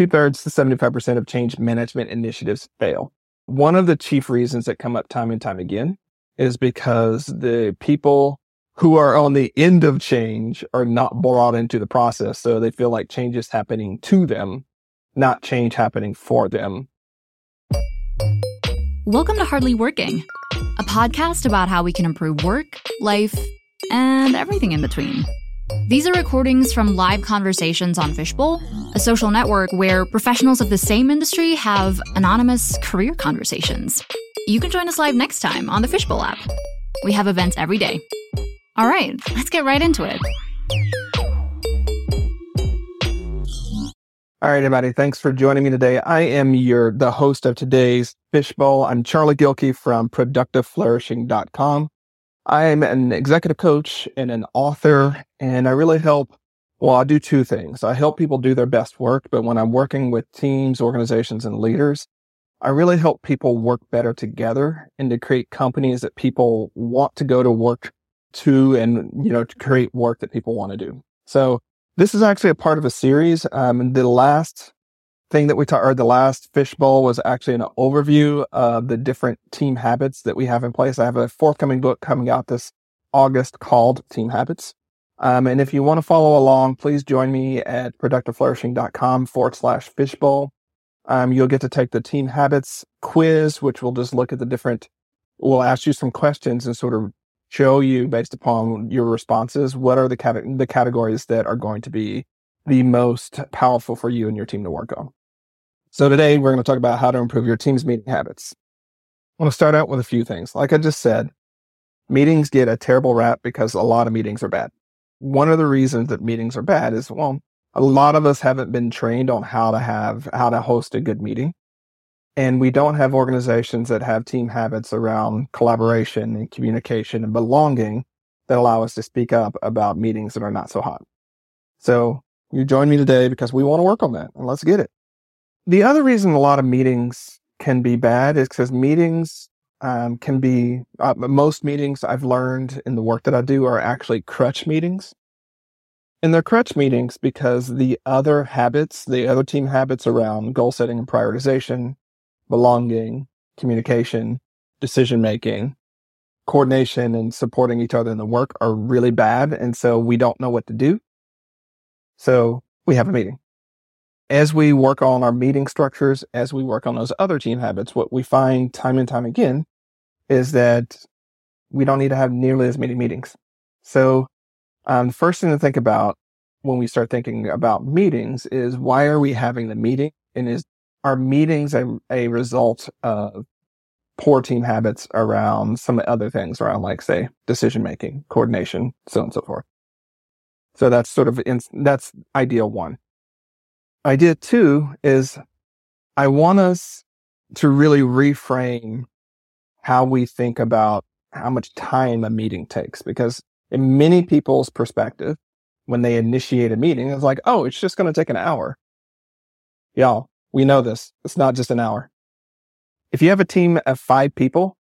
two thirds to 75% of change management initiatives fail. One of the chief reasons that come up time and time again is because the people who are on the end of change are not brought into the process. So they feel like change is happening to them, not change happening for them. Welcome to Hardly Working, a podcast about how we can improve work, life, and everything in between. These are recordings from live conversations on Fishbowl, a social network where professionals of the same industry have anonymous career conversations. You can join us live next time on the Fishbowl app. We have events every day. All right, let's get right into it. All right, everybody. Thanks for joining me today. I am your the host of today's Fishbowl. I'm Charlie Gilkey from ProductiveFlourishing.com. I'm an executive coach and an author, and I really help. Well, I do two things. I help people do their best work, but when I'm working with teams, organizations, and leaders, I really help people work better together and to create companies that people want to go to work to and, you know, to create work that people want to do. So this is actually a part of a series. Um, the last thing that we taught, or the last fishbowl was actually an overview of the different team habits that we have in place. I have a forthcoming book coming out this August called Team Habits. Um, and if you want to follow along, please join me at productiveflourishing.com forward slash fishbowl. Um, you'll get to take the team habits quiz, which will just look at the different, we'll ask you some questions and sort of show you based upon your responses, what are the, cat- the categories that are going to be the most powerful for you and your team to work on. So today we're going to talk about how to improve your team's meeting habits. I want to start out with a few things. Like I just said, meetings get a terrible rap because a lot of meetings are bad. One of the reasons that meetings are bad is, well, a lot of us haven't been trained on how to have, how to host a good meeting. And we don't have organizations that have team habits around collaboration and communication and belonging that allow us to speak up about meetings that are not so hot. So you join me today because we want to work on that and let's get it. The other reason a lot of meetings can be bad is because meetings um, can be, uh, most meetings I've learned in the work that I do are actually crutch meetings. And they're crutch meetings because the other habits, the other team habits around goal setting and prioritization, belonging, communication, decision making, coordination, and supporting each other in the work are really bad. And so we don't know what to do. So we have a meeting as we work on our meeting structures, as we work on those other team habits, what we find time and time again is that we don't need to have nearly as many meetings. So, um, first thing to think about when we start thinking about meetings is why are we having the meeting? And is our meetings a, a result of poor team habits around some other things around like say decision making, coordination, so on and so forth. So that's sort of, in, that's ideal one idea two is I want us to really reframe how we think about how much time a meeting takes because in many people's perspective, when they initiate a meeting, it's like, oh, it's just going to take an hour. Y'all, we know this. It's not just an hour. If you have a team of five people,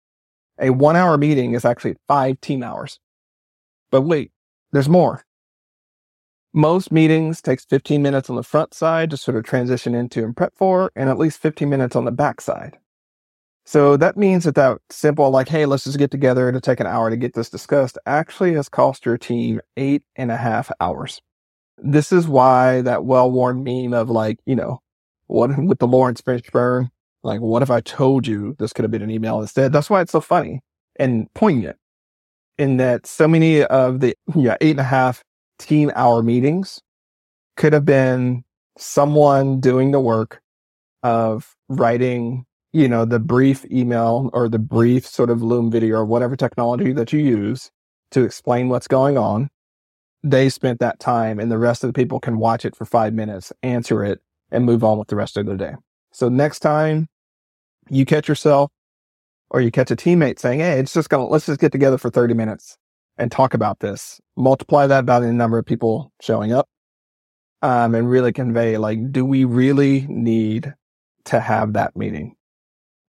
a one hour meeting is actually five team hours. But wait, there's more. Most meetings takes 15 minutes on the front side to sort of transition into and prep for, and at least 15 minutes on the back side. So that means that that simple, like, hey, let's just get together to take an hour to get this discussed, actually has cost your team eight and a half hours. This is why that well-worn meme of like, you know, what with the Laurence Fishburne, like, what if I told you this could have been an email instead? That's why it's so funny and poignant in that so many of the yeah eight and a half team hour meetings could have been someone doing the work of writing, you know, the brief email or the brief sort of Loom video or whatever technology that you use to explain what's going on. They spent that time and the rest of the people can watch it for five minutes, answer it and move on with the rest of the day. So next time you catch yourself or you catch a teammate saying, Hey, it's just gonna, let's just get together for 30 minutes and talk about this. Multiply that by the number of people showing up, um, and really convey like, do we really need to have that meeting?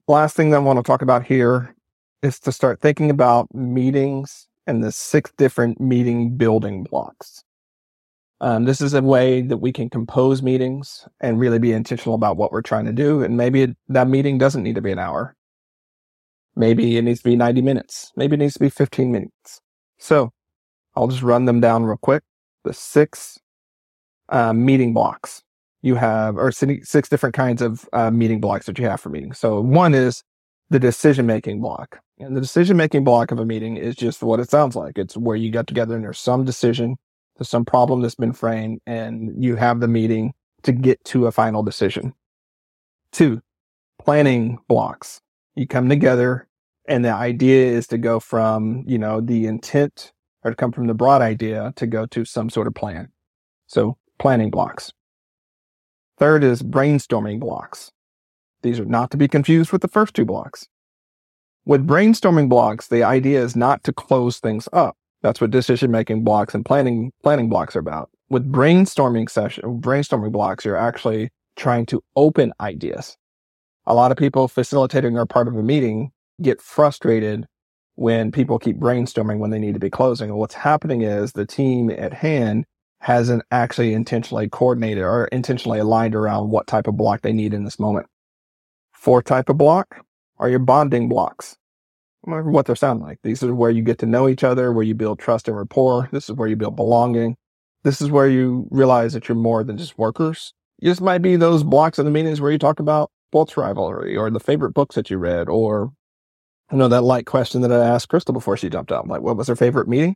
Last thing that I want to talk about here is to start thinking about meetings and the six different meeting building blocks. Um, this is a way that we can compose meetings and really be intentional about what we're trying to do. And maybe it, that meeting doesn't need to be an hour. Maybe it needs to be 90 minutes. Maybe it needs to be 15 minutes. So I'll just run them down real quick. The six uh, meeting blocks you have, or six different kinds of uh, meeting blocks that you have for meetings. So one is the decision making block. And the decision making block of a meeting is just what it sounds like. It's where you get together and there's some decision, there's some problem that's been framed, and you have the meeting to get to a final decision. Two, planning blocks. You come together and the idea is to go from, you know, the intent or to come from the broad idea to go to some sort of plan. So planning blocks. Third is brainstorming blocks. These are not to be confused with the first two blocks. With brainstorming blocks, the idea is not to close things up. That's what decision making blocks and planning planning blocks are about. With brainstorming session, brainstorming blocks, you're actually trying to open ideas. A lot of people facilitating or part of a meeting get frustrated when people keep brainstorming when they need to be closing. What's happening is the team at hand hasn't actually intentionally coordinated or intentionally aligned around what type of block they need in this moment. Fourth type of block are your bonding blocks. What they sound like. These are where you get to know each other, where you build trust and rapport. This is where you build belonging. This is where you realize that you're more than just workers. This might be those blocks in the meetings where you talk about sports rivalry or the favorite books that you read or you know that light question that I asked Crystal before she jumped out. Like, what was her favorite meeting?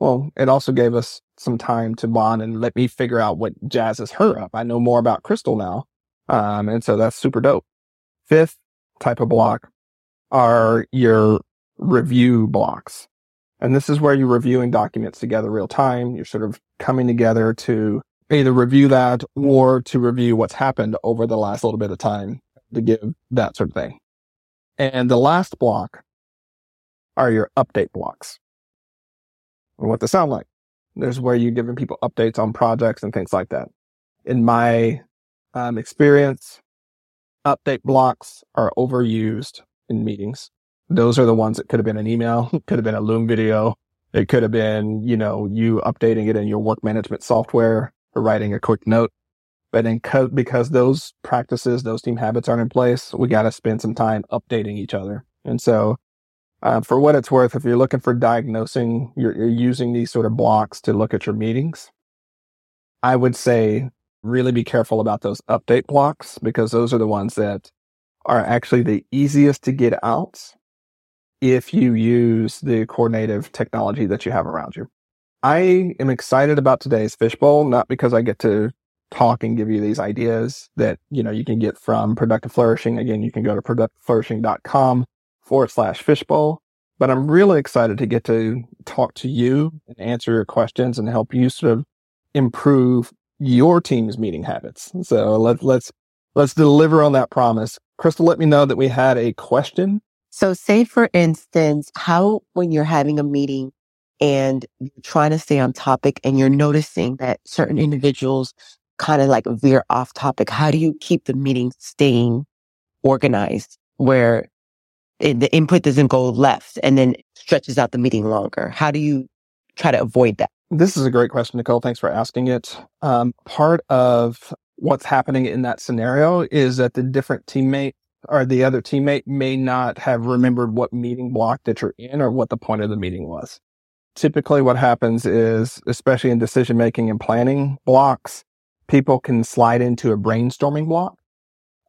Well, it also gave us some time to bond and let me figure out what jazzes her up. I know more about Crystal now. Um, and so that's super dope. Fifth type of block are your review blocks. And this is where you're reviewing documents together real time. You're sort of coming together to either review that or to review what's happened over the last little bit of time to give that sort of thing. And the last block are your update blocks. And what they sound like. There's where you're giving people updates on projects and things like that. In my um, experience, update blocks are overused in meetings. Those are the ones that could have been an email, could have been a Loom video. It could have been, you know, you updating it in your work management software or writing a quick note. But co- because those practices, those team habits aren't in place, we got to spend some time updating each other. And so, uh, for what it's worth, if you're looking for diagnosing, you're, you're using these sort of blocks to look at your meetings. I would say really be careful about those update blocks because those are the ones that are actually the easiest to get out if you use the coordinative technology that you have around you. I am excited about today's fishbowl, not because I get to talk and give you these ideas that, you know, you can get from Productive Flourishing. Again, you can go to productiveflourishing.com forward slash fishbowl. But I'm really excited to get to talk to you and answer your questions and help you sort of improve your team's meeting habits. So let's, let's, let's deliver on that promise. Crystal, let me know that we had a question. So say for instance, how when you're having a meeting and you're trying to stay on topic and you're noticing that certain individuals kind of like veer off topic, how do you keep the meeting staying organized where it, the input doesn't go left and then stretches out the meeting longer? How do you try to avoid that? This is a great question, Nicole. Thanks for asking it. Um, part of what's happening in that scenario is that the different teammate or the other teammate may not have remembered what meeting block that you're in or what the point of the meeting was. Typically what happens is, especially in decision making and planning blocks, people can slide into a brainstorming block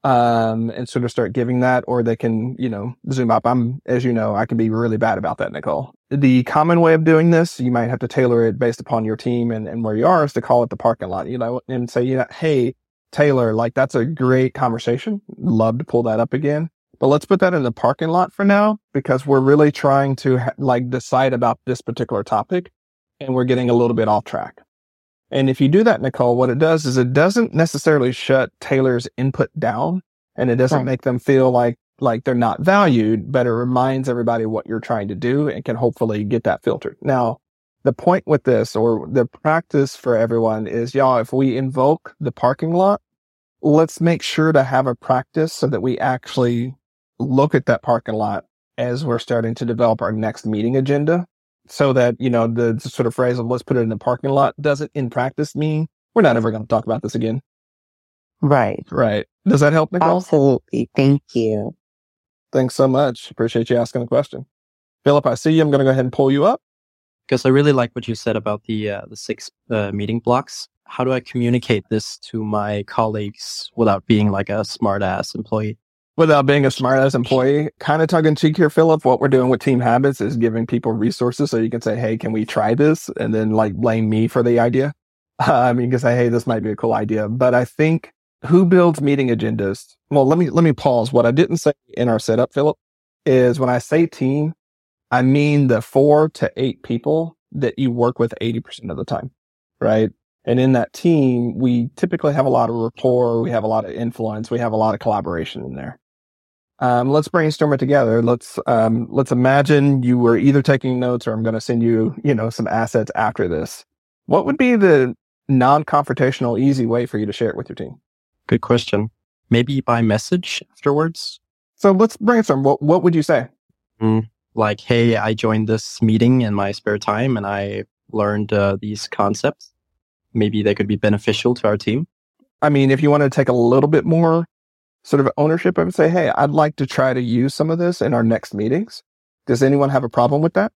um, and sort of start giving that, or they can, you know, zoom up. I'm, as you know, I can be really bad about that, Nicole. The common way of doing this, you might have to tailor it based upon your team and, and where you are, is to call it the parking lot, you know, and say, you know, hey, Taylor, like that's a great conversation. Love to pull that up again. But let's put that in the parking lot for now because we're really trying to ha- like decide about this particular topic and we're getting a little bit off track. And if you do that, Nicole, what it does is it doesn't necessarily shut Taylor's input down and it doesn't right. make them feel like, like they're not valued, but it reminds everybody what you're trying to do and can hopefully get that filtered. Now, the point with this or the practice for everyone is, y'all, if we invoke the parking lot, let's make sure to have a practice so that we actually look at that parking lot as we're starting to develop our next meeting agenda so that, you know, the sort of phrase of let's put it in the parking lot doesn't in practice mean we're not ever going to talk about this again. Right. Right. Does that help, Nicole? Absolutely. Thank you. Thanks so much. Appreciate you asking the question. Philip, I see you. I'm going to go ahead and pull you up. Because I really like what you said about the uh, the six uh, meeting blocks. How do I communicate this to my colleagues without being like a smart ass employee? Without being a smart ass employee, kind of tongue in cheek here, Philip. What we're doing with Team Habits is giving people resources so you can say, "Hey, can we try this?" and then like blame me for the idea. I mean, you can say, "Hey, this might be a cool idea," but I think who builds meeting agendas? Well, let me let me pause. What I didn't say in our setup, Philip, is when I say team, I mean the four to eight people that you work with 80% of the time, right? And in that team, we typically have a lot of rapport. We have a lot of influence. We have a lot of collaboration in there. Um, let's brainstorm it together. Let's, um, let's imagine you were either taking notes or I'm going to send you, you know, some assets after this. What would be the non-confrontational, easy way for you to share it with your team? Good question. Maybe by message afterwards. So let's brainstorm. What, what would you say? Mm, like, hey, I joined this meeting in my spare time and I learned uh, these concepts. Maybe they could be beneficial to our team. I mean, if you want to take a little bit more sort of ownership, would say, hey, I'd like to try to use some of this in our next meetings. Does anyone have a problem with that?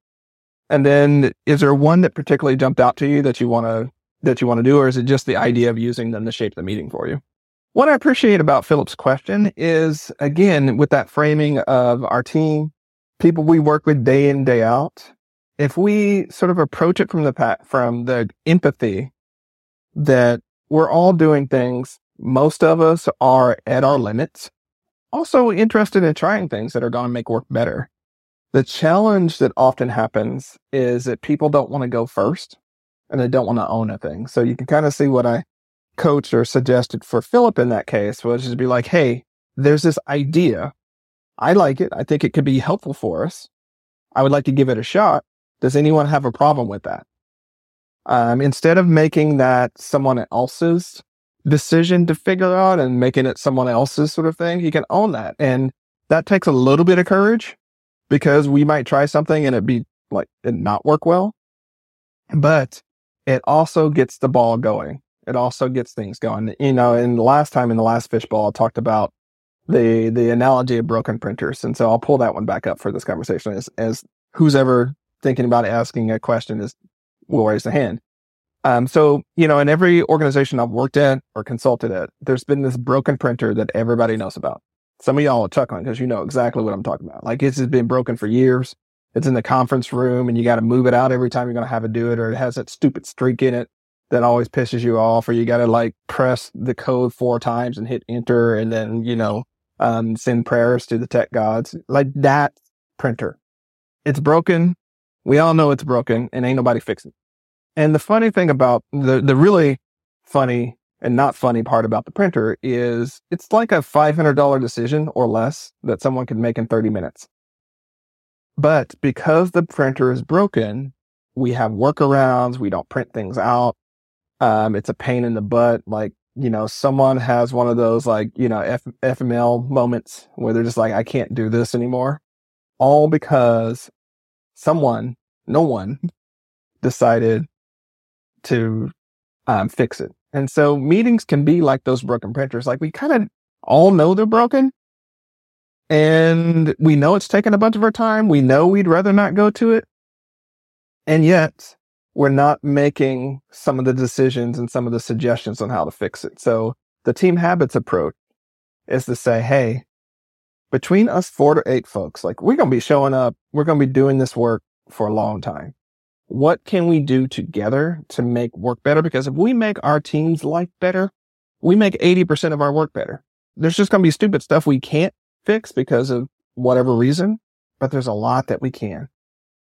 And then is there one that particularly jumped out to you that you want to that you want to do, or is it just the idea of using them to shape the meeting for you? What I appreciate about Philip's question is again, with that framing of our team, people we work with day in, day out, if we sort of approach it from the from the empathy that we're all doing things, most of us are at our limits, also interested in trying things that are going to make work better. The challenge that often happens is that people don't want to go first and they don't want to own a thing. So you can kind of see what I coached or suggested for Philip in that case was to be like, Hey, there's this idea. I like it. I think it could be helpful for us. I would like to give it a shot. Does anyone have a problem with that? Um, instead of making that someone else's decision to figure out and making it someone else's sort of thing, he can own that. And that takes a little bit of courage because we might try something and it be like it not work well. But it also gets the ball going it also gets things going. You know, and the last time in the last fishbowl, I talked about the the analogy of broken printers, and so I'll pull that one back up for this conversation. As as who's ever thinking about asking a question is will raise a hand. Um, so you know, in every organization I've worked at or consulted at, there's been this broken printer that everybody knows about. Some of y'all are chuckling because you know exactly what I'm talking about. Like it's been broken for years. It's in the conference room and you got to move it out every time you're going to have it do it, or it has that stupid streak in it that always pisses you off, or you got to like press the code four times and hit enter and then, you know, um, send prayers to the tech gods. Like that printer. It's broken. We all know it's broken and ain't nobody fixing it. And the funny thing about the, the really funny and not funny part about the printer is it's like a $500 decision or less that someone can make in 30 minutes. But because the printer is broken, we have workarounds. We don't print things out. Um, it's a pain in the butt. Like, you know, someone has one of those like, you know, F- FML moments where they're just like, I can't do this anymore. All because someone, no one decided to um, fix it. And so meetings can be like those broken printers. Like we kind of all know they're broken and we know it's taken a bunch of our time. We know we'd rather not go to it. And yet we're not making some of the decisions and some of the suggestions on how to fix it. So the team habits approach is to say, Hey, between us four to eight folks, like we're going to be showing up. We're going to be doing this work for a long time. What can we do together to make work better? Because if we make our team's life better, we make 80% of our work better. There's just going to be stupid stuff we can't fix because of whatever reason, but there's a lot that we can.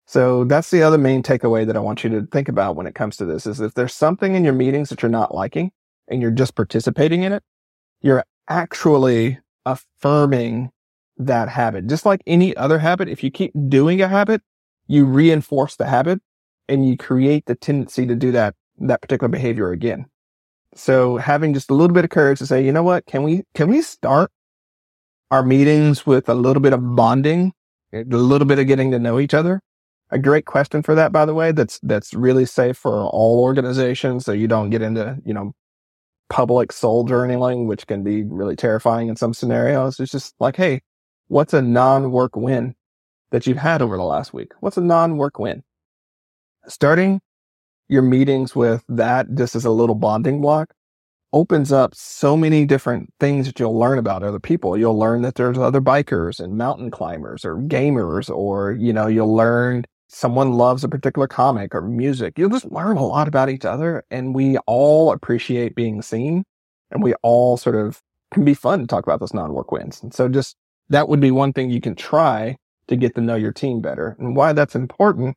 So that's the other main takeaway that I want you to think about when it comes to this is if there's something in your meetings that you're not liking and you're just participating in it, you're actually affirming that habit. Just like any other habit, if you keep doing a habit, you reinforce the habit and you create the tendency to do that, that particular behavior again. So having just a little bit of courage to say, you know what, can we, can we start our meetings with a little bit of bonding, a little bit of getting to know each other? a great question for that, by the way. That's that's really safe for all organizations, so you don't get into you know public soul journaling, which can be really terrifying in some scenarios. It's just like, hey, what's a non-work win that you've had over the last week? What's a non-work win? Starting your meetings with that just as a little bonding block opens up so many different things that you'll learn about other people. You'll learn that there's other bikers and mountain climbers or gamers, or, you know, you'll learn someone loves a particular comic or music. You'll just learn a lot about each other. And we all appreciate being seen and we all sort of can be fun to talk about those non-work wins. And so just that would be one thing you can try to get to know your team better. And why that's important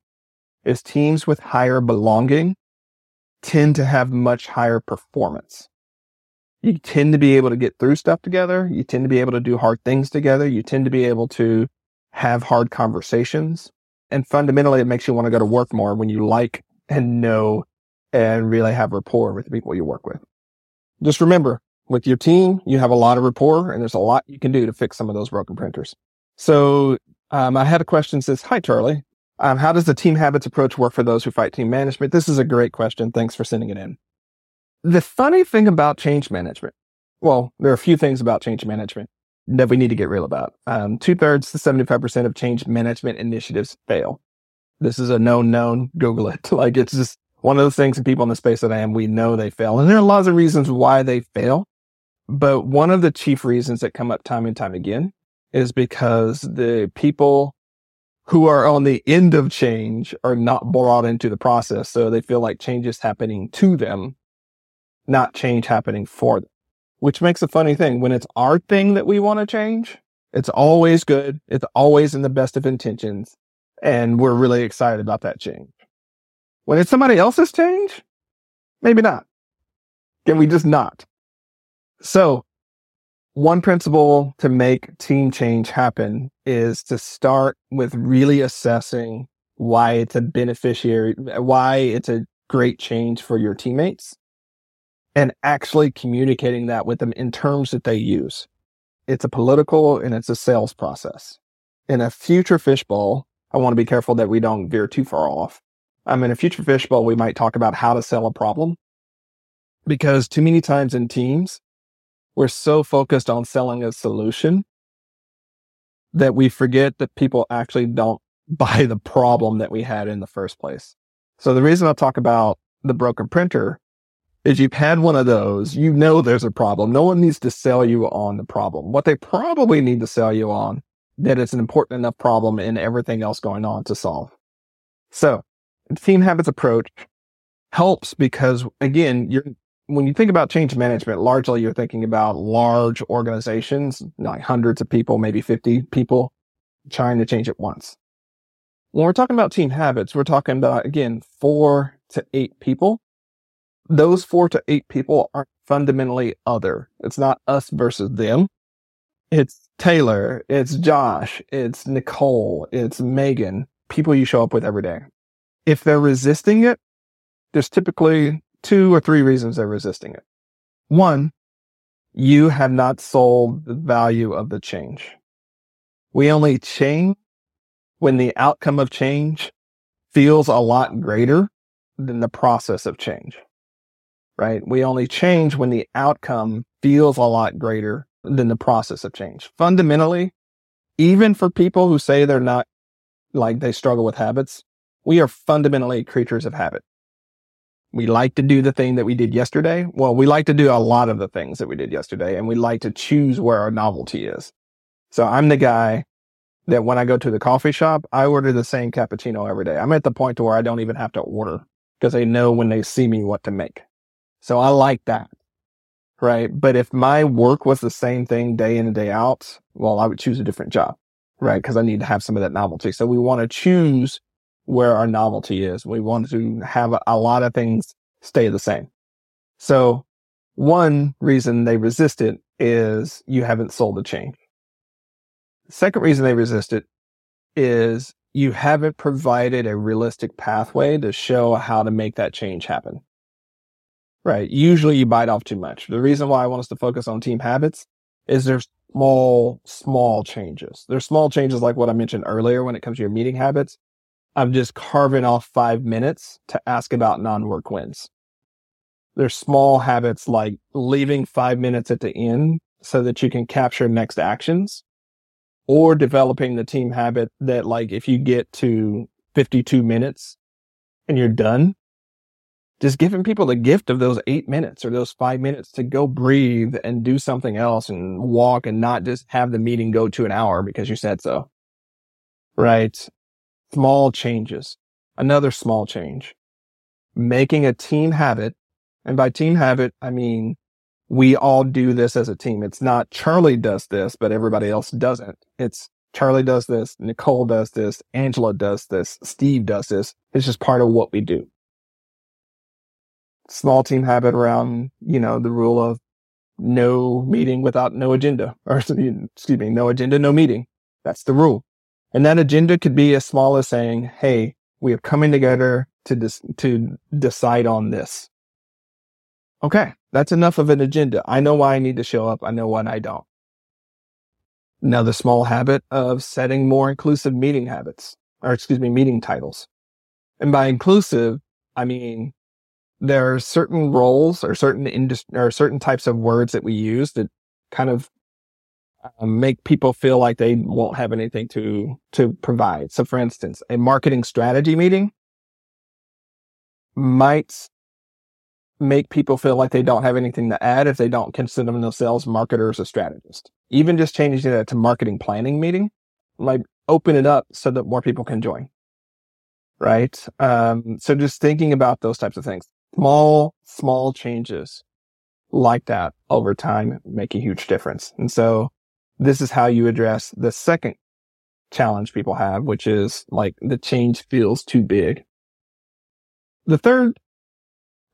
is teams with higher belonging tend to have much higher performance. You tend to be able to get through stuff together. You tend to be able to do hard things together. You tend to be able to have hard conversations and fundamentally it makes you want to go to work more when you like and know and really have rapport with the people you work with. Just remember with your team, you have a lot of rapport and there's a lot you can do to fix some of those broken printers. So, um, I had a question says, hi, Charlie. Um, how does the team habits approach work for those who fight team management? This is a great question. Thanks for sending it in. The funny thing about change management, well, there are a few things about change management that we need to get real about. Um, two thirds to 75% of change management initiatives fail. This is a known known. Google it. Like it's just one of those things and people in the space that I am, we know they fail. And there are lots of reasons why they fail. But one of the chief reasons that come up time and time again is because the people who are on the end of change are not brought into the process. So they feel like change is happening to them, not change happening for them which makes a funny thing. When it's our thing that we want to change, it's always good. It's always in the best of intentions. And we're really excited about that change. When it's somebody else's change, maybe not. Can we just not? So one principle to make team change happen is to start with really assessing why it's a beneficiary, why it's a great change for your teammates and actually communicating that with them in terms that they use. It's a political and it's a sales process. In a future fishbowl, I want to be careful that we don't veer too far off. Um, in a future fishbowl, we might talk about how to sell a problem because too many times in teams, we're so focused on selling a solution that we forget that people actually don't buy the problem that we had in the first place. So the reason I'll talk about the broken printer is you've had one of those, you know there's a problem. No one needs to sell you on the problem. What they probably need to sell you on that it's an important enough problem in everything else going on to solve. So the team habits approach helps because again, you're when you think about change management, largely you're thinking about large organizations, like hundreds of people, maybe 50 people trying to change at once. When we're talking about team habits, we're talking about, again, four to eight people those four to eight people are fundamentally other. It's not us versus them. It's Taylor, it's Josh, it's Nicole, it's Megan, people you show up with every day. If they're resisting it, there's typically two or three reasons they're resisting it. One, you have not sold the value of the change. We only change when the outcome of change feels a lot greater than the process of change right? We only change when the outcome feels a lot greater than the process of change. Fundamentally, even for people who say they're not like they struggle with habits, we are fundamentally creatures of habit. We like to do the thing that we did yesterday. Well, we like to do a lot of the things that we did yesterday and we like to choose where our novelty is. So I'm the guy that when I go to the coffee shop, I order the same cappuccino every day. I'm at the point to where I don't even have to order because they know when they see me what to make. So I like that. Right. But if my work was the same thing day in and day out, well, I would choose a different job. Right. Cause I need to have some of that novelty. So we want to choose where our novelty is. We want to have a, lot of things stay the same. So one reason they resist it is you haven't sold the change. second reason they resist it is you haven't provided a realistic pathway to show how to make that change happen. Right. Usually you bite off too much. The reason why I want us to focus on team habits is there's small, small changes. There's small changes like what I mentioned earlier when it comes to your meeting habits. Of just carving off five minutes to ask about non work wins. There's small habits like leaving five minutes at the end so that you can capture next actions or developing the team habit that like if you get to 52 minutes and you're done, just giving people the gift of those eight minutes or those five minutes to go breathe and do something else and walk and not just have the meeting go to an hour because you said so. Right. Small changes. Another small change. Making a team habit. And by team habit, I mean, we all do this as a team. It's not Charlie does this, but everybody else doesn't. It's Charlie does this. Nicole does this. Angela does this. Steve does this. It's just part of what we do small team habit around, you know, the rule of no meeting without no agenda or excuse me, no agenda, no meeting. That's the rule. And that agenda could be as small as saying, Hey, we are coming together to dis- to decide on this. Okay. That's enough of an agenda. I know why I need to show up. I know what I don't. Another small habit of setting more inclusive meeting habits or excuse me, meeting titles. And by inclusive, I mean there are certain roles or certain industry or certain types of words that we use that kind of uh, make people feel like they won't have anything to to provide. So, for instance, a marketing strategy meeting might make people feel like they don't have anything to add if they don't consider themselves marketers or strategists. Even just changing that to marketing planning meeting might open it up so that more people can join. Right. Um, so just thinking about those types of things small, small changes like that over time make a huge difference. And so this is how you address the second challenge people have, which is like the change feels too big. The third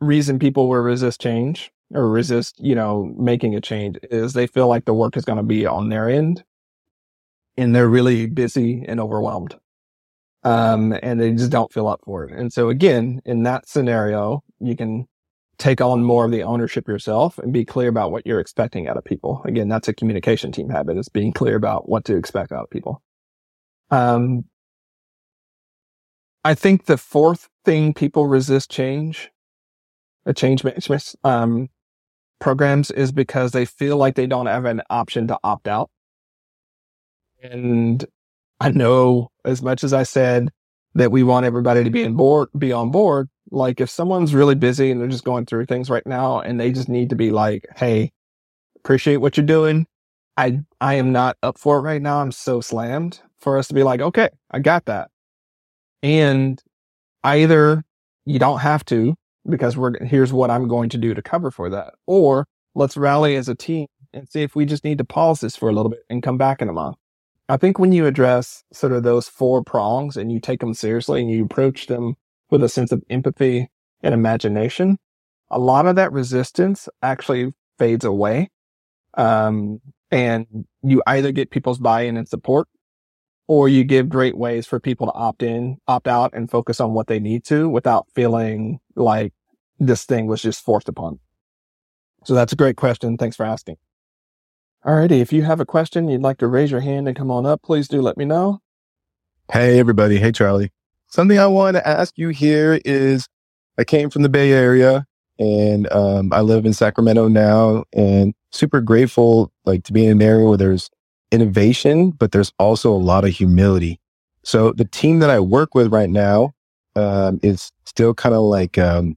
reason people will resist change or resist, you know, making a change is they feel like the work is going to be on their end and they're really busy and overwhelmed um, and they just don't feel up for it. And so again, in that scenario, you can take on more of the ownership yourself and be clear about what you're expecting out of people. Again, that's a communication team habit is being clear about what to expect out of people. Um, I think the fourth thing people resist change, a change management, um, programs is because they feel like they don't have an option to opt out. And I know as much as I said that we want everybody to be on board, be on board. Like if someone's really busy and they're just going through things right now and they just need to be like, Hey, appreciate what you're doing. I, I am not up for it right now. I'm so slammed for us to be like, okay, I got that. And either you don't have to because we're, here's what I'm going to do to cover for that. Or let's rally as a team and see if we just need to pause this for a little bit and come back in a month. I think when you address sort of those four prongs and you take them seriously and you approach them with a sense of empathy and imagination, a lot of that resistance actually fades away. Um, and you either get people's buy-in and support or you give great ways for people to opt in, opt out and focus on what they need to without feeling like this thing was just forced upon. So that's a great question. Thanks for asking. Alrighty, if you have a question, you'd like to raise your hand and come on up, please do let me know. Hey, everybody. Hey, Charlie. Something I want to ask you here is I came from the Bay Area and um, I live in Sacramento now and super grateful like to be in an area where there's innovation, but there's also a lot of humility. So the team that I work with right now um, is still kind of like um,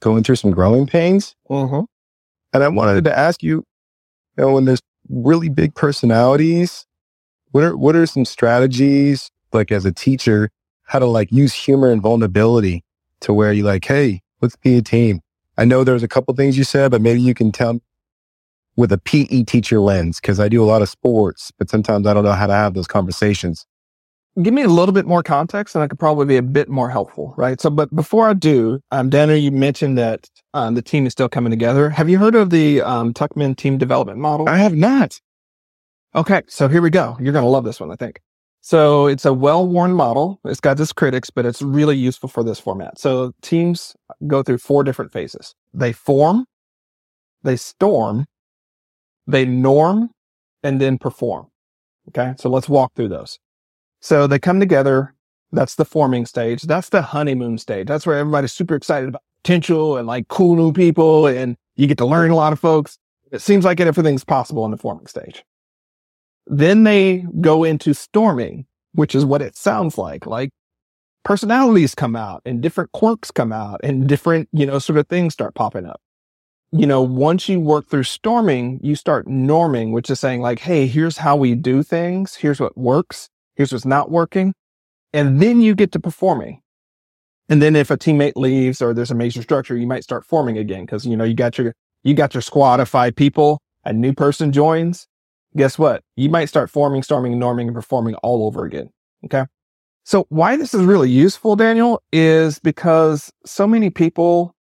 going through some growing pains. Mm-hmm. And I wanted to ask you, you know, when there's really big personalities, what are, what are some strategies, like as a teacher, how to like use humor and vulnerability to where you like, Hey, let's be a team. I know there's a couple things you said, but maybe you can tell with a PE teacher lens, because I do a lot of sports, but sometimes I don't know how to have those conversations give me a little bit more context and I could probably be a bit more helpful, right? So, but before I do, um, Daniel, you mentioned that um, the team is still coming together. Have you heard of the um, Tuckman team development model? I have not. Okay, so here we go. You're going to love this one, I think. So it's a well-worn model. It's got its critics, but it's really useful for this format. So teams go through four different phases. They form, they storm, they norm, and then perform. Okay. So let's walk through those. So they come together. That's the forming stage. That's the honeymoon stage. That's where everybody's super excited about potential and like cool new people and you get to learn a lot of folks. It seems like everything's possible in the forming stage. Then they go into storming, which is what it sounds like. Like personalities come out and different quirks come out and different, you know, sort of things start popping up. You know, once you work through storming, you start norming, which is saying like, Hey, here's how we do things. Here's what works. Here's what's not working. And then you get to performing. And then if a teammate leaves or there's a major structure, you might start forming again. Cause you know, you got your, you got your squad of five people. A new person joins. Guess what? You might start forming, storming, norming and performing all over again. Okay. So why this is really useful, Daniel, is because so many people,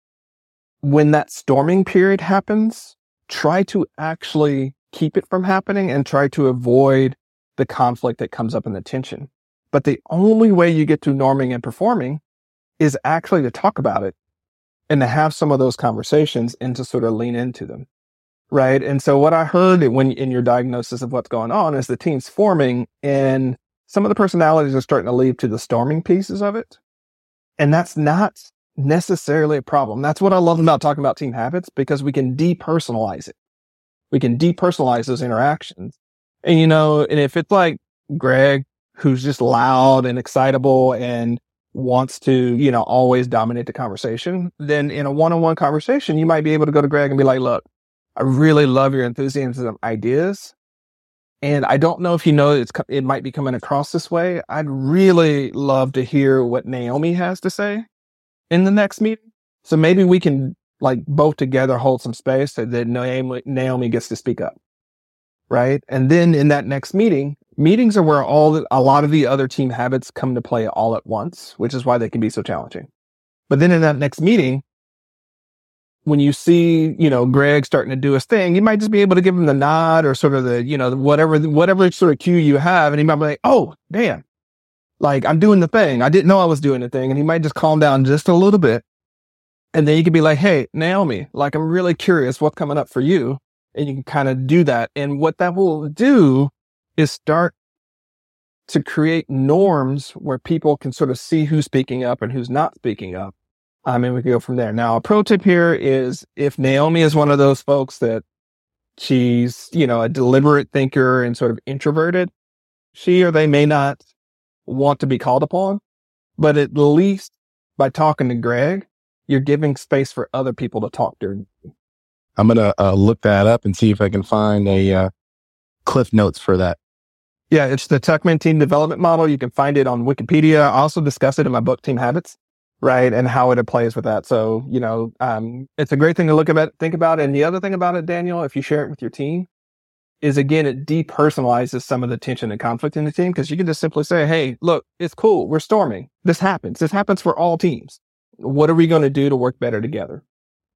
when that storming period happens, try to actually keep it from happening and try to avoid the conflict that comes up in the tension. But the only way you get to norming and performing is actually to talk about it and to have some of those conversations and to sort of lean into them. Right. And so what I heard when in your diagnosis of what's going on is the team's forming and some of the personalities are starting to leave to the storming pieces of it. And that's not necessarily a problem. That's what I love about talking about team habits because we can depersonalize it. We can depersonalize those interactions. And you know, and if it's like Greg, who's just loud and excitable and wants to, you know, always dominate the conversation, then in a one-on-one conversation, you might be able to go to Greg and be like, look, I really love your enthusiasm ideas, and I don't know if you know it's it might be coming across this way. I'd really love to hear what Naomi has to say in the next meeting. So maybe we can like both together hold some space so that Naomi, Naomi gets to speak up. Right. And then in that next meeting, meetings are where all the, a lot of the other team habits come to play all at once, which is why they can be so challenging. But then in that next meeting, when you see, you know, Greg starting to do his thing, you might just be able to give him the nod or sort of the, you know, whatever, whatever sort of cue you have. And he might be like, Oh, damn. Like I'm doing the thing. I didn't know I was doing the thing. And he might just calm down just a little bit. And then you can be like, Hey, Naomi, like I'm really curious what's coming up for you. And you can kind of do that. And what that will do is start to create norms where people can sort of see who's speaking up and who's not speaking up um, mean, we can go from there. Now, a pro tip here is if Naomi is one of those folks that she's, you know, a deliberate thinker and sort of introverted, she or they may not want to be called upon, but at least by talking to Greg, you're giving space for other people to talk during. I'm to uh, look that up and see if I can find a uh, cliff notes for that. Yeah, it's the Tuckman team development model. You can find it on Wikipedia. I also discuss it in my book, Team Habits right? And how it plays with that. So, you know, um, it's a great thing to look at, think about. And the other thing about it, Daniel, if you share it with your team, is again, it depersonalizes some of the tension and conflict in the team because you can just simply say, Hey, look, it's cool. We're storming. This happens. This happens for all teams. What are we going to do to work better together?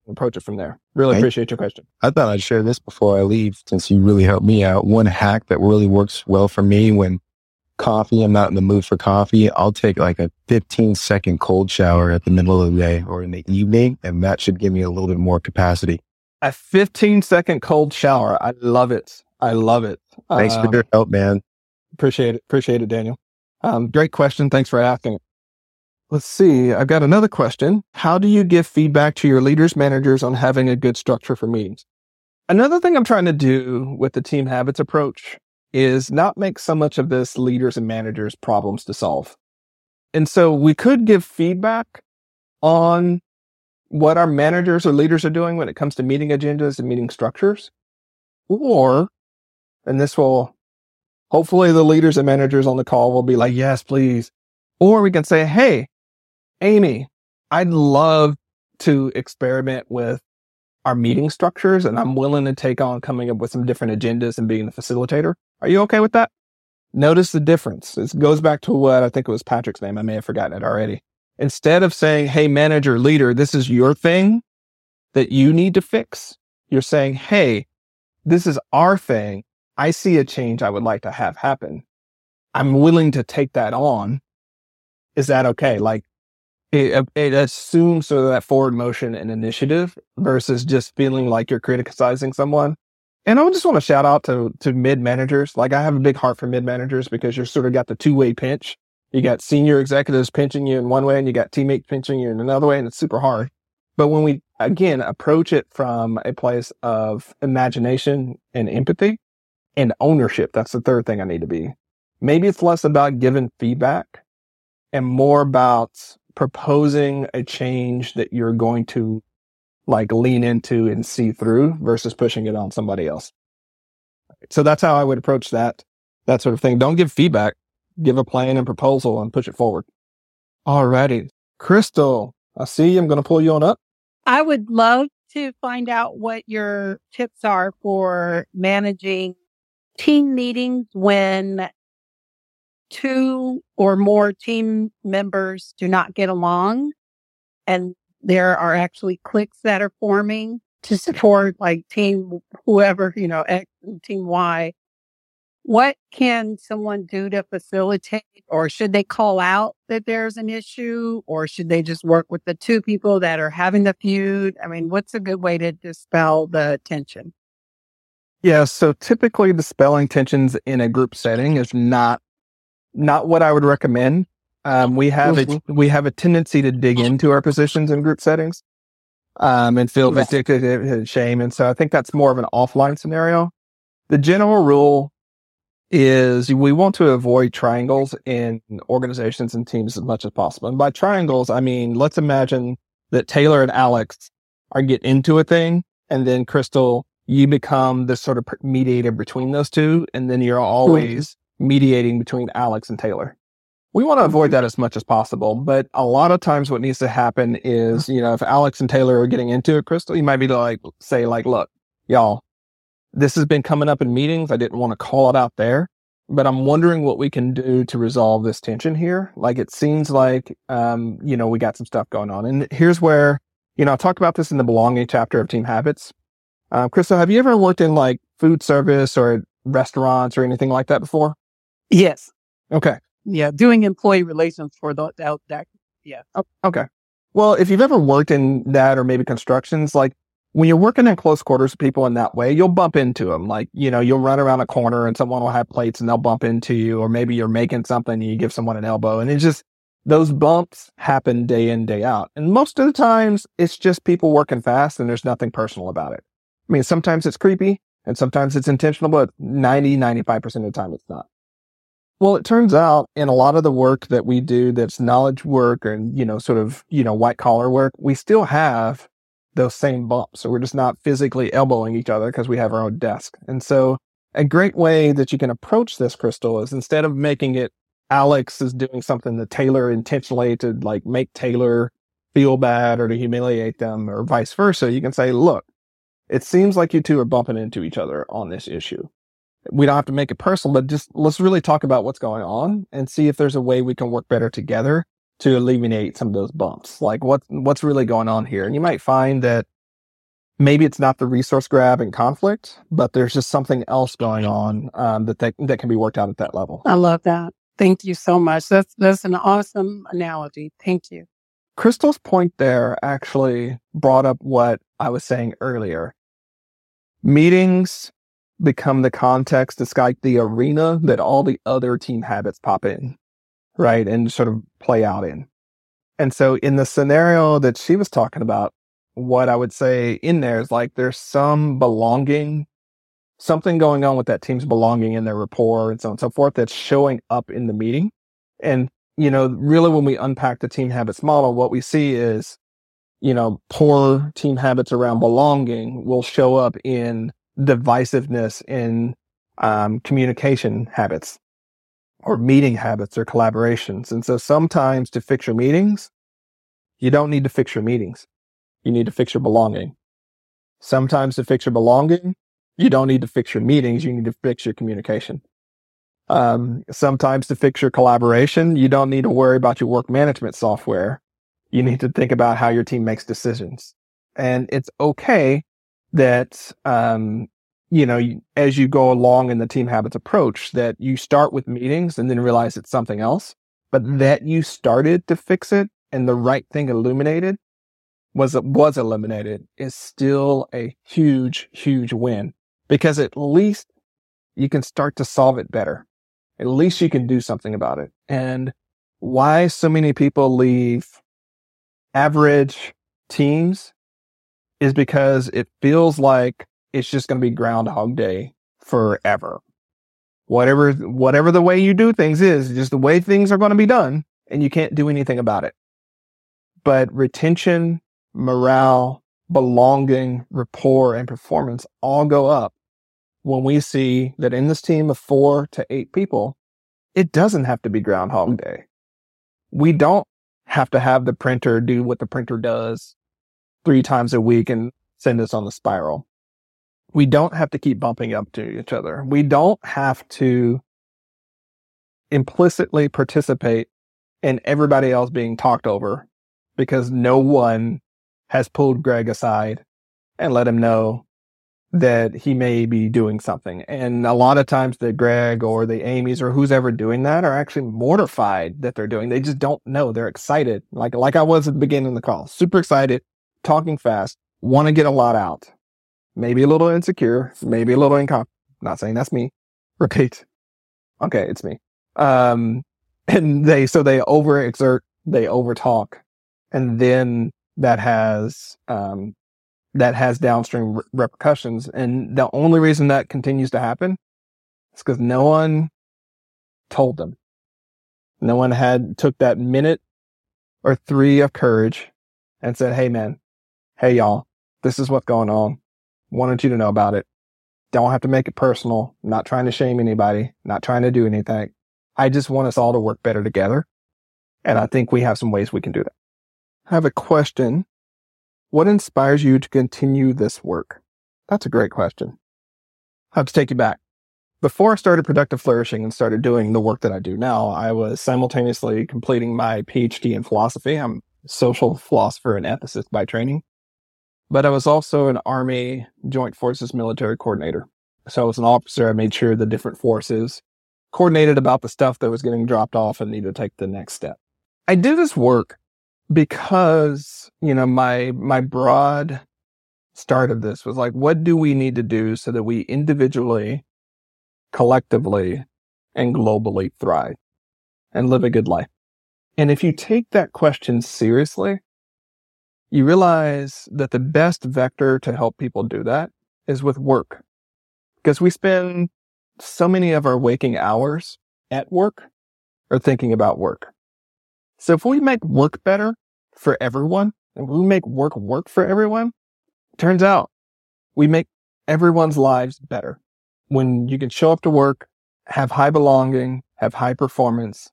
Approach it from there. Really appreciate your question. I thought I'd share this before I leave since you really helped me out. One hack that really works well for me when coffee, I'm not in the mood for coffee, I'll take like a 15 second cold shower at the middle of the day or in the evening, and that should give me a little bit more capacity. A 15 second cold shower. I love it. I love it. Thanks um, for your help, man. Appreciate it. Appreciate it, Daniel. Um, great question. Thanks for asking. Let's see. I've got another question. How do you give feedback to your leaders, managers on having a good structure for meetings? Another thing I'm trying to do with the team habits approach is not make so much of this leaders and managers problems to solve. And so we could give feedback on what our managers or leaders are doing when it comes to meeting agendas and meeting structures. Or, and this will, hopefully the leaders and managers on the call will be like, yes, please. Or we can say, Hey, Amy, I'd love to experiment with our meeting structures and I'm willing to take on coming up with some different agendas and being the facilitator. Are you okay with that? Notice the difference. It goes back to what I think it was Patrick's name. I may have forgotten it already. Instead of saying, Hey, manager, leader, this is your thing that you need to fix. You're saying, Hey, this is our thing. I see a change I would like to have happen. I'm willing to take that on. Is that okay? Like it, uh, it assumes sort of that forward motion and initiative versus just feeling like you're criticizing someone. And I just want to shout out to, to mid managers. Like I have a big heart for mid managers because you're sort of got the two way pinch. You got senior executives pinching you in one way and you got teammates pinching you in another way, and it's super hard. But when we again approach it from a place of imagination and empathy and ownership, that's the third thing I need to be. Maybe it's less about giving feedback and more about proposing a change that you're going to like lean into and see through versus pushing it on somebody else. So that's how I would approach that, that sort of thing. Don't give feedback, give a plan and proposal and push it forward. Alrighty. Crystal, I see you. I'm going to pull you on up. I would love to find out what your tips are for managing team meetings when two or more team members do not get along and there are actually cliques that are forming to support like team whoever, you know, X and team Y. What can someone do to facilitate or should they call out that there's an issue or should they just work with the two people that are having the feud? I mean, what's a good way to dispel the tension? Yeah, so typically dispelling tensions in a group setting is not not what I would recommend. Um, we have mm-hmm. a we have a tendency to dig into our positions in group settings, um, and feel yes. vindictive and shame, and so I think that's more of an offline scenario. The general rule is we want to avoid triangles in organizations and teams as much as possible. And by triangles, I mean let's imagine that Taylor and Alex are get into a thing, and then Crystal, you become the sort of mediator between those two, and then you're always mm-hmm. Mediating between Alex and Taylor we want to avoid that as much as possible. But a lot of times what needs to happen is, you know, if Alex and Taylor are getting into it, Crystal, you might be like, say like, look, y'all, this has been coming up in meetings. I didn't want to call it out there, but I'm wondering what we can do to resolve this tension here. Like it seems like, um, you know, we got some stuff going on. And here's where, you know, I talked about this in the belonging chapter of team habits. Um, Crystal, have you ever worked in like food service or restaurants or anything like that before? Yes. Okay yeah, doing employee relations for the, that, that yeah. Oh, okay. Well, if you've ever worked in that or maybe constructions, like when you're working in close quarters with people in that way, you'll bump into them. Like, you know, you'll run around a corner and someone will have plates and they'll bump into you, or maybe you're making something and you give someone an elbow. And it's just, those bumps happen day in, day out. And most of the times it's just people working fast and there's nothing personal about it. I mean, sometimes it's creepy and sometimes it's intentional, but 90, 95% of the time it's not. Well, it turns out in a lot of the work that we do that's knowledge work and, you know, sort of, you know, white collar work, we still have those same bumps. So we're just not physically elbowing each other because we have our own desk. And so a great way that you can approach this crystal is instead of making it Alex is doing something to Taylor intentionally to like make Taylor feel bad or to humiliate them or vice versa, you can say, look, it seems like you two are bumping into each other on this issue we don't have to make it personal, but just let's really talk about what's going on and see if there's a way we can work better together to eliminate some of those bumps. Like what what's really going on here? And you might find that maybe it's not the resource grab and conflict, but there's just something else going on um, that they, that can be worked out at that level. I love that. Thank you so much. That's that's an awesome analogy. Thank you. Crystal's point there actually brought up what I was saying earlier. Meetings become the context, it's like the arena that all the other team habits pop in, right? And sort of play out in. And so in the scenario that she was talking about, what I would say in there is like there's some belonging, something going on with that team's belonging in their rapport and so on and so forth that's showing up in the meeting. And, you know, really when we unpack the team habits model, what we see is, you know, poor team habits around belonging will show up in divisiveness in um, communication habits or meeting habits or collaborations. And so sometimes to fix your meetings, you don't need to fix your meetings. You need to fix your belonging. Sometimes to fix your belonging, you don't need to fix your meetings. You need to fix your communication. Um, sometimes to fix your collaboration, you don't need to worry about your work management software. You need to think about how your team makes decisions. And it's okay that um, you know as you go along in the team habits approach that you start with meetings and then realize it's something else but that you started to fix it and the right thing illuminated was was eliminated is still a huge huge win because at least you can start to solve it better. At least you can do something about it. And why so many people leave average teams is because it feels like it's just going to be groundhog day forever. Whatever, whatever the way you do things is just the way things are going to be done and you can't do anything about it. But retention, morale, belonging, rapport, and performance all go up when we see that in this team of four to eight people, it doesn't have to be Groundhog Day. We don't have to have the printer do what the printer does three times a week and send us on the spiral. We don't have to keep bumping up to each other. We don't have to implicitly participate in everybody else being talked over because no one has pulled Greg aside and let him know that he may be doing something. And a lot of times the Greg or the Amy's or who's ever doing that are actually mortified that they're doing. They just don't know. They're excited. Like, like I was at the beginning of the call, super excited, talking fast, want to get a lot out. Maybe a little insecure, maybe a little incompetent. Not saying that's me. Repeat. Okay. It's me. Um, and they, so they overexert, they overtalk and then that has, um, that has downstream re- repercussions. And the only reason that continues to happen is because no one told them. No one had took that minute or three of courage and said, Hey man, hey y'all, this is what's going on. Wanted you to know about it. Don't have to make it personal. Not trying to shame anybody. Not trying to do anything. I just want us all to work better together. And I think we have some ways we can do that. I have a question what inspires you to continue this work? That's a great question. I have to take you back. Before I started Productive Flourishing and started doing the work that I do now, I was simultaneously completing my PhD in philosophy. I'm a social philosopher and ethicist by training, but I was also an Army Joint Forces military coordinator. So as an officer, I made sure the different forces coordinated about the stuff that was getting dropped off and needed to take the next step. I do this work because, you know, my, my broad start of this was like, what do we need to do so that we individually, collectively, and globally thrive and live a good life? And if you take that question seriously, you realize that the best vector to help people do that is with work. Because we spend so many of our waking hours at work or thinking about work. So if we make work better for everyone and we make work work for everyone, turns out we make everyone's lives better. When you can show up to work, have high belonging, have high performance,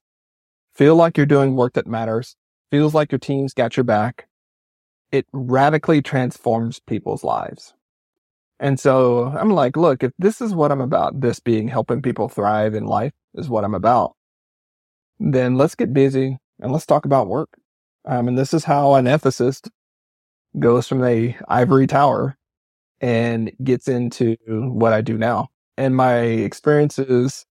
feel like you're doing work that matters, feels like your team's got your back, it radically transforms people's lives. And so I'm like, look, if this is what I'm about, this being helping people thrive in life is what I'm about, then let's get busy and let's talk about work. Um, and this is how an ethicist goes from the ivory tower and gets into what I do now. And my experiences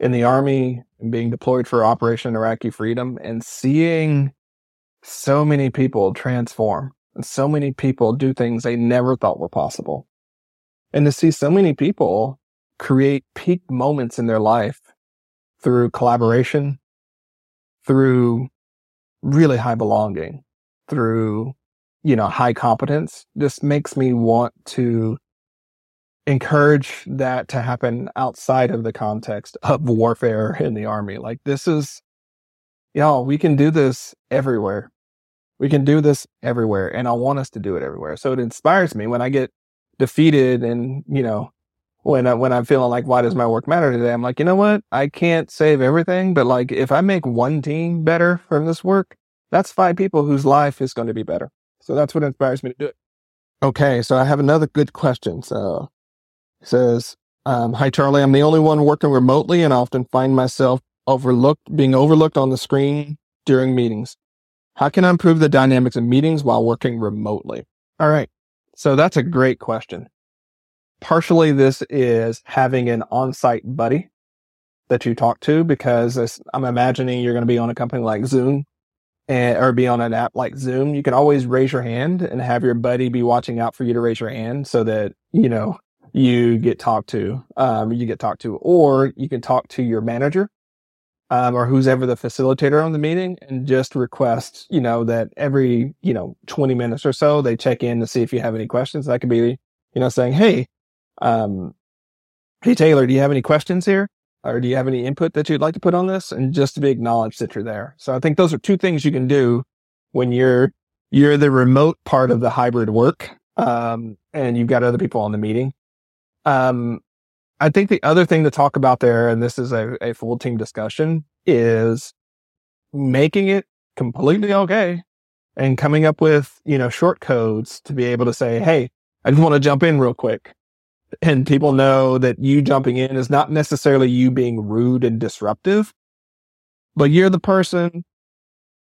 in the army and being deployed for Operation Iraqi Freedom and seeing so many people transform and so many people do things they never thought were possible. And to see so many people create peak moments in their life through collaboration, through really high belonging, through, you know, high competence. This makes me want to encourage that to happen outside of the context of warfare in the army. Like this is, y'all, we can do this everywhere. We can do this everywhere. And I want us to do it everywhere. So it inspires me when I get defeated and, you know, when I, when I'm feeling like, why does my work matter today? I'm like, you know what? I can't save everything, but like, if I make one team better from this work, that's five people whose life is going to be better. So that's what inspires me to do it. Okay. So I have another good question. So it says, um, hi, Charlie. I'm the only one working remotely and often find myself overlooked, being overlooked on the screen during meetings. How can I improve the dynamics of meetings while working remotely? All right. So that's a great question partially this is having an on-site buddy that you talk to because I'm imagining you're going to be on a company like Zoom and, or be on an app like Zoom. You can always raise your hand and have your buddy be watching out for you to raise your hand so that, you know, you get talked to, um, you get talked to, or you can talk to your manager. Um, or who's ever the facilitator on the meeting and just request, you know, that every, you know, 20 minutes or so, they check in to see if you have any questions. That could be, you know, saying, Hey, um, Hey, Taylor, do you have any questions here? Or do you have any input that you'd like to put on this? And just to be acknowledged that you're there. So I think those are two things you can do when you're, you're the remote part of the hybrid work. Um, and you've got other people on the meeting. Um, I think the other thing to talk about there, and this is a, a full team discussion, is making it completely okay and coming up with, you know, short codes to be able to say, Hey, I just want to jump in real quick. And people know that you jumping in is not necessarily you being rude and disruptive, but you're the person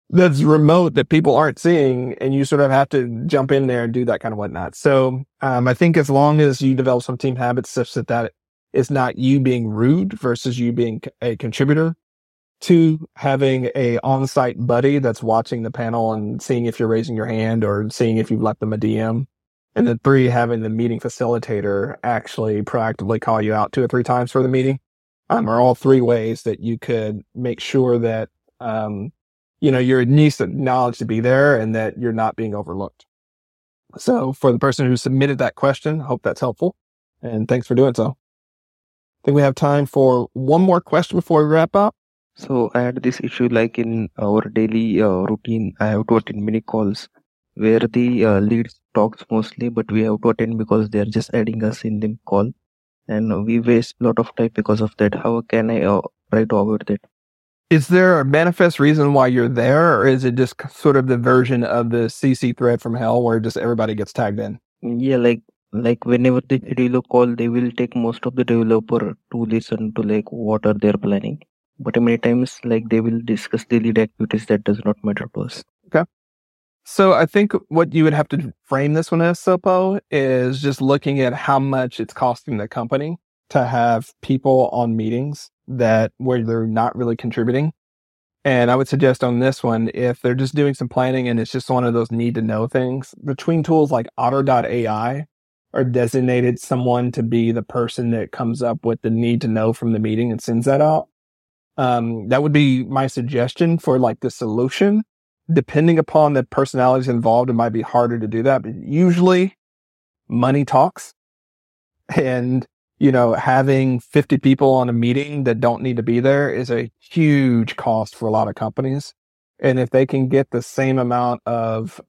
that's remote that people aren't seeing and you sort of have to jump in there and do that kind of whatnot. So, um, I think as long as you develop some team habits such that that it's not you being rude versus you being a contributor. Two, having a on-site buddy that's watching the panel and seeing if you're raising your hand or seeing if you've left them a DM. And then three, having the meeting facilitator actually proactively call you out two or three times for the meeting. Um, are all three ways that you could make sure that, um, you know, you're at least acknowledged to be there and that you're not being overlooked. So for the person who submitted that question, hope that's helpful. And thanks for doing so think we have time for one more question before we wrap up. So I had this issue like in our daily uh, routine, I have to attend many calls where the uh, leads talks mostly, but we have to attend because they are just adding us in the call, and we waste a lot of time because of that. How can I uh, try to avoid that? Is there a manifest reason why you're there, or is it just sort of the version of the CC thread from hell where just everybody gets tagged in? Yeah, like like whenever they schedule a call they will take most of the developer to listen to like what are their planning. But many times like they will discuss lead activities that does not matter to us. Okay. So i think what you would have to frame this one as sopo is just looking at how much it's costing the company to have people on meetings that where they're not really contributing. And I would suggest on this one, if they're just doing some planning and it's just one of those need to know things between tools like otter.ai or designated someone to be the person that comes up with the need to know from the meeting and sends that out. Um, that would be my suggestion for like the solution. Depending upon the personalities involved, it might be harder to do that, but usually money talks and, you know, having 50 people on a meeting that don't need to be there is a huge cost for a lot of companies. And if they can get the same amount of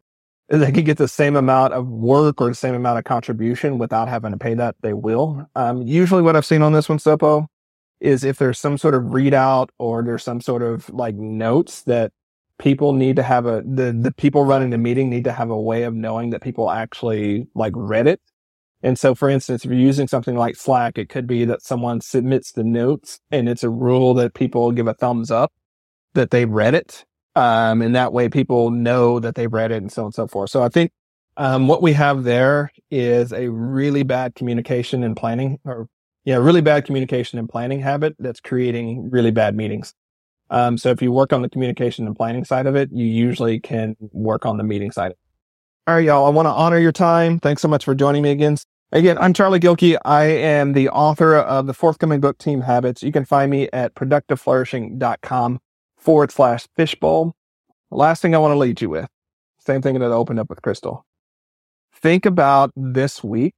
they could get the same amount of work or the same amount of contribution without having to pay that, they will. Um, usually what I've seen on this one, Sopo, is if there's some sort of readout or there's some sort of like notes that people need to have a, the, the people running the meeting need to have a way of knowing that people actually like read it. And so, for instance, if you're using something like Slack, it could be that someone submits the notes and it's a rule that people give a thumbs up that they read it um, and that way people know that they've read it and so on and so forth. So I think, um, what we have there is a really bad communication and planning or, yeah, really bad communication and planning habit that's creating really bad meetings. Um, so if you work on the communication and planning side of it, you usually can work on the meeting side. All right, y'all. I want to honor your time. Thanks so much for joining me again. Again, I'm Charlie Gilkey. I am the author of the forthcoming book, Team Habits. You can find me at productiveflourishing.com forward slash fishbowl. Last thing I want to lead you with, same thing that I opened up with Crystal. Think about this week,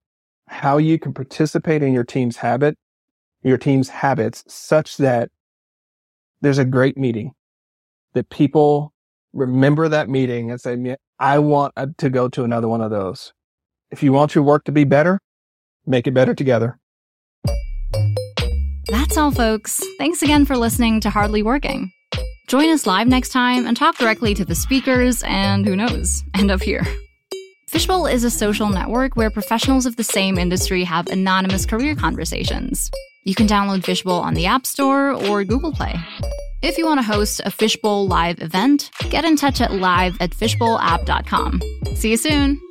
how you can participate in your team's habit, your team's habits such that there's a great meeting that people remember that meeting and say, I want to go to another one of those. If you want your work to be better, make it better together. That's all, folks. Thanks again for listening to Hardly Working. Join us live next time and talk directly to the speakers and who knows, end up here. Fishbowl is a social network where professionals of the same industry have anonymous career conversations. You can download Fishbowl on the App Store or Google Play. If you want to host a Fishbowl live event, get in touch at live at fishbowlapp.com. See you soon!